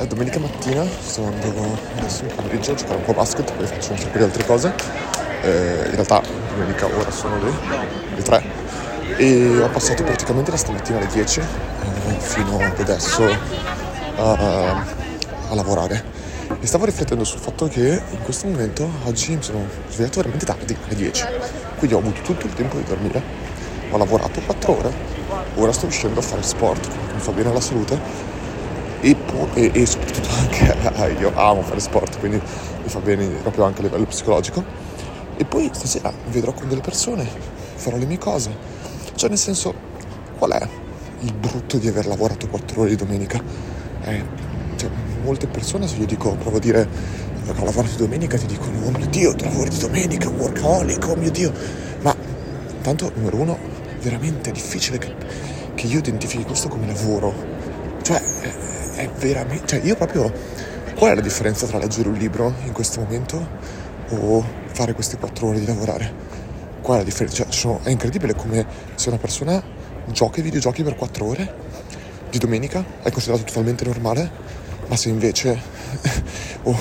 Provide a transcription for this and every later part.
è domenica mattina, sto andando adesso in pomeriggio a giocare un po' a basket, poi faccio un sacco di altre cose. Eh, in realtà domenica ora sono le, le 3 e ho passato praticamente la stamattina alle 10 eh, fino ad adesso a, a lavorare. E stavo riflettendo sul fatto che in questo momento oggi mi sono svegliato veramente tardi, alle 10. Quindi ho avuto tutto il tempo di dormire. Ho lavorato 4 ore. Ora sto uscendo a fare sport, mi fa bene alla salute e, e, e soprattutto anche eh, io amo fare sport, quindi mi fa bene proprio anche a livello psicologico. E poi stasera vedrò con delle persone, farò le mie cose. Cioè nel senso, qual è il brutto di aver lavorato 4 ore di domenica? Eh, cioè, molte persone se io dico, provo a dire ho lavorato di domenica ti dicono oh mio dio, tu lavori di domenica, workaholic, oh mio dio. Ma intanto, numero uno, veramente difficile che, che io identifichi questo come lavoro. Cioè, è veramente... Cioè io proprio... Qual è la differenza tra leggere un libro in questo momento o fare queste quattro ore di lavorare? Qual è la differenza? Cioè, sono, è incredibile come se una persona gioca ai videogiochi per quattro ore di domenica è considerato totalmente normale, ma se invece o,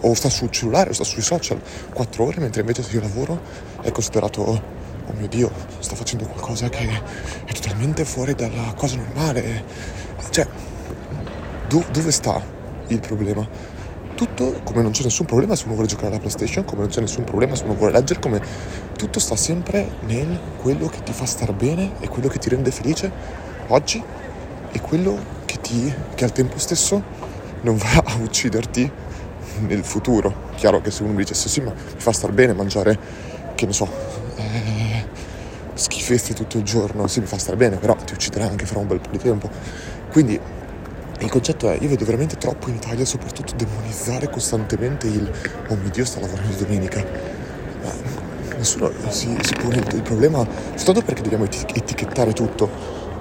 o, sta sul cellulare o sta sui social quattro ore, mentre invece se io lavoro è considerato oh mio dio, sto facendo qualcosa che è totalmente fuori dalla cosa normale. Cioè, Do- dove sta il problema? Tutto, come non c'è nessun problema se uno vuole giocare alla PlayStation, come non c'è nessun problema se uno vuole leggere, come tutto sta sempre nel quello che ti fa star bene e quello che ti rende felice oggi e quello che, ti, che al tempo stesso non va a ucciderti nel futuro. Chiaro che se uno mi dicesse sì, ma mi fa star bene mangiare, che ne so, eh, schifezze tutto il giorno, sì, mi fa star bene, però ti ucciderà anche fra un bel po' di tempo. Quindi il concetto è, io vedo veramente troppo in Italia soprattutto demonizzare costantemente il oh mio Dio sta lavorando domenica. Ma nessuno si, si pone il, il, problema soltanto perché dobbiamo etichettare tutto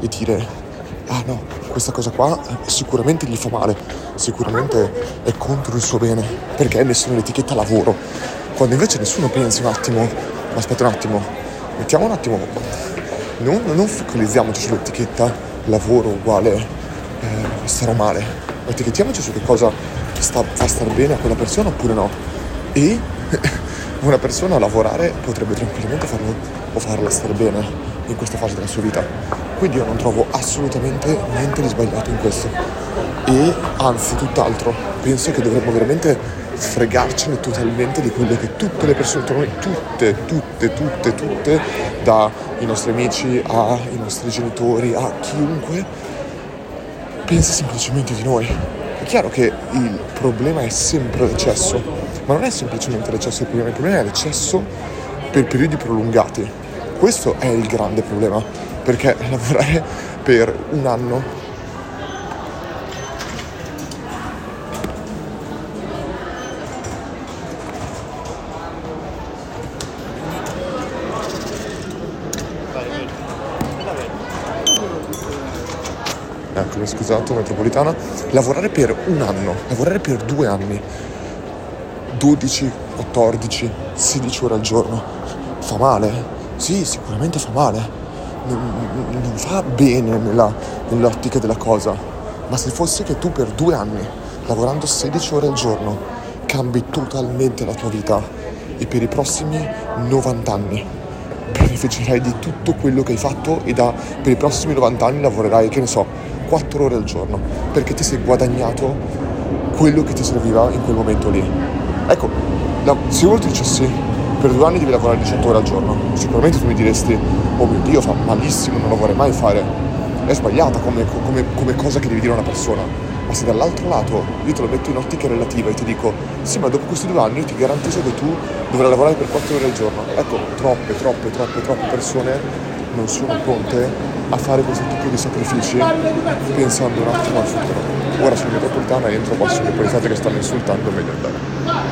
e dire ah no, questa cosa qua sicuramente gli fa male, sicuramente è contro il suo bene, perché è messo nell'etichetta lavoro. Quando invece nessuno pensa un attimo, aspetta un attimo, mettiamo un attimo, non, non focalizziamoci sull'etichetta lavoro uguale eh, starò male. Etichettiamoci su che cosa sta, fa star bene a quella persona oppure no. E una persona a lavorare potrebbe tranquillamente farlo o farla stare bene in questa fase della sua vita. Quindi io non trovo assolutamente niente di sbagliato in questo. E anzi, tutt'altro, penso che dovremmo veramente fregarcene totalmente di quello che tutte le persone intorno a noi, tutte, tutte, tutte, tutte, dai nostri amici ai nostri genitori, a chiunque, pensa semplicemente di noi. È chiaro che il problema è sempre l'eccesso, ma non è semplicemente l'eccesso del problema, il problema è l'eccesso per periodi prolungati. Questo è il grande problema, perché lavorare per un anno eccomi scusato, metropolitana, lavorare per un anno, lavorare per due anni, 12, 14, 16 ore al giorno, fa male? Sì, sicuramente fa male. Non, non fa bene nella, nell'ottica della cosa, ma se fosse che tu per due anni, lavorando 16 ore al giorno, cambi totalmente la tua vita e per i prossimi 90 anni beneficerai di tutto quello che hai fatto e da, per i prossimi 90 anni lavorerai, che ne so, 4 ore al giorno perché ti sei guadagnato quello che ti serviva in quel momento lì. Ecco, se uno ti dicesse per due anni devi lavorare 18 ore al giorno, sicuramente tu mi diresti oh mio Dio fa malissimo, non lo vorrei mai fare. È sbagliata come, come, come cosa che devi dire a una persona. Ma se dall'altro lato io te lo metto in ottica relativa e ti dico sì ma dopo questi due anni io ti garantisco che tu dovrai lavorare per 4 ore al giorno. Ecco, troppe, troppe, troppe, troppe persone non sono pronte a fare questo tipo di sacrifici pensando un attimo al futuro. Ora sono metropolitana e entro, posso che poi state che stanno insultando, meglio andare.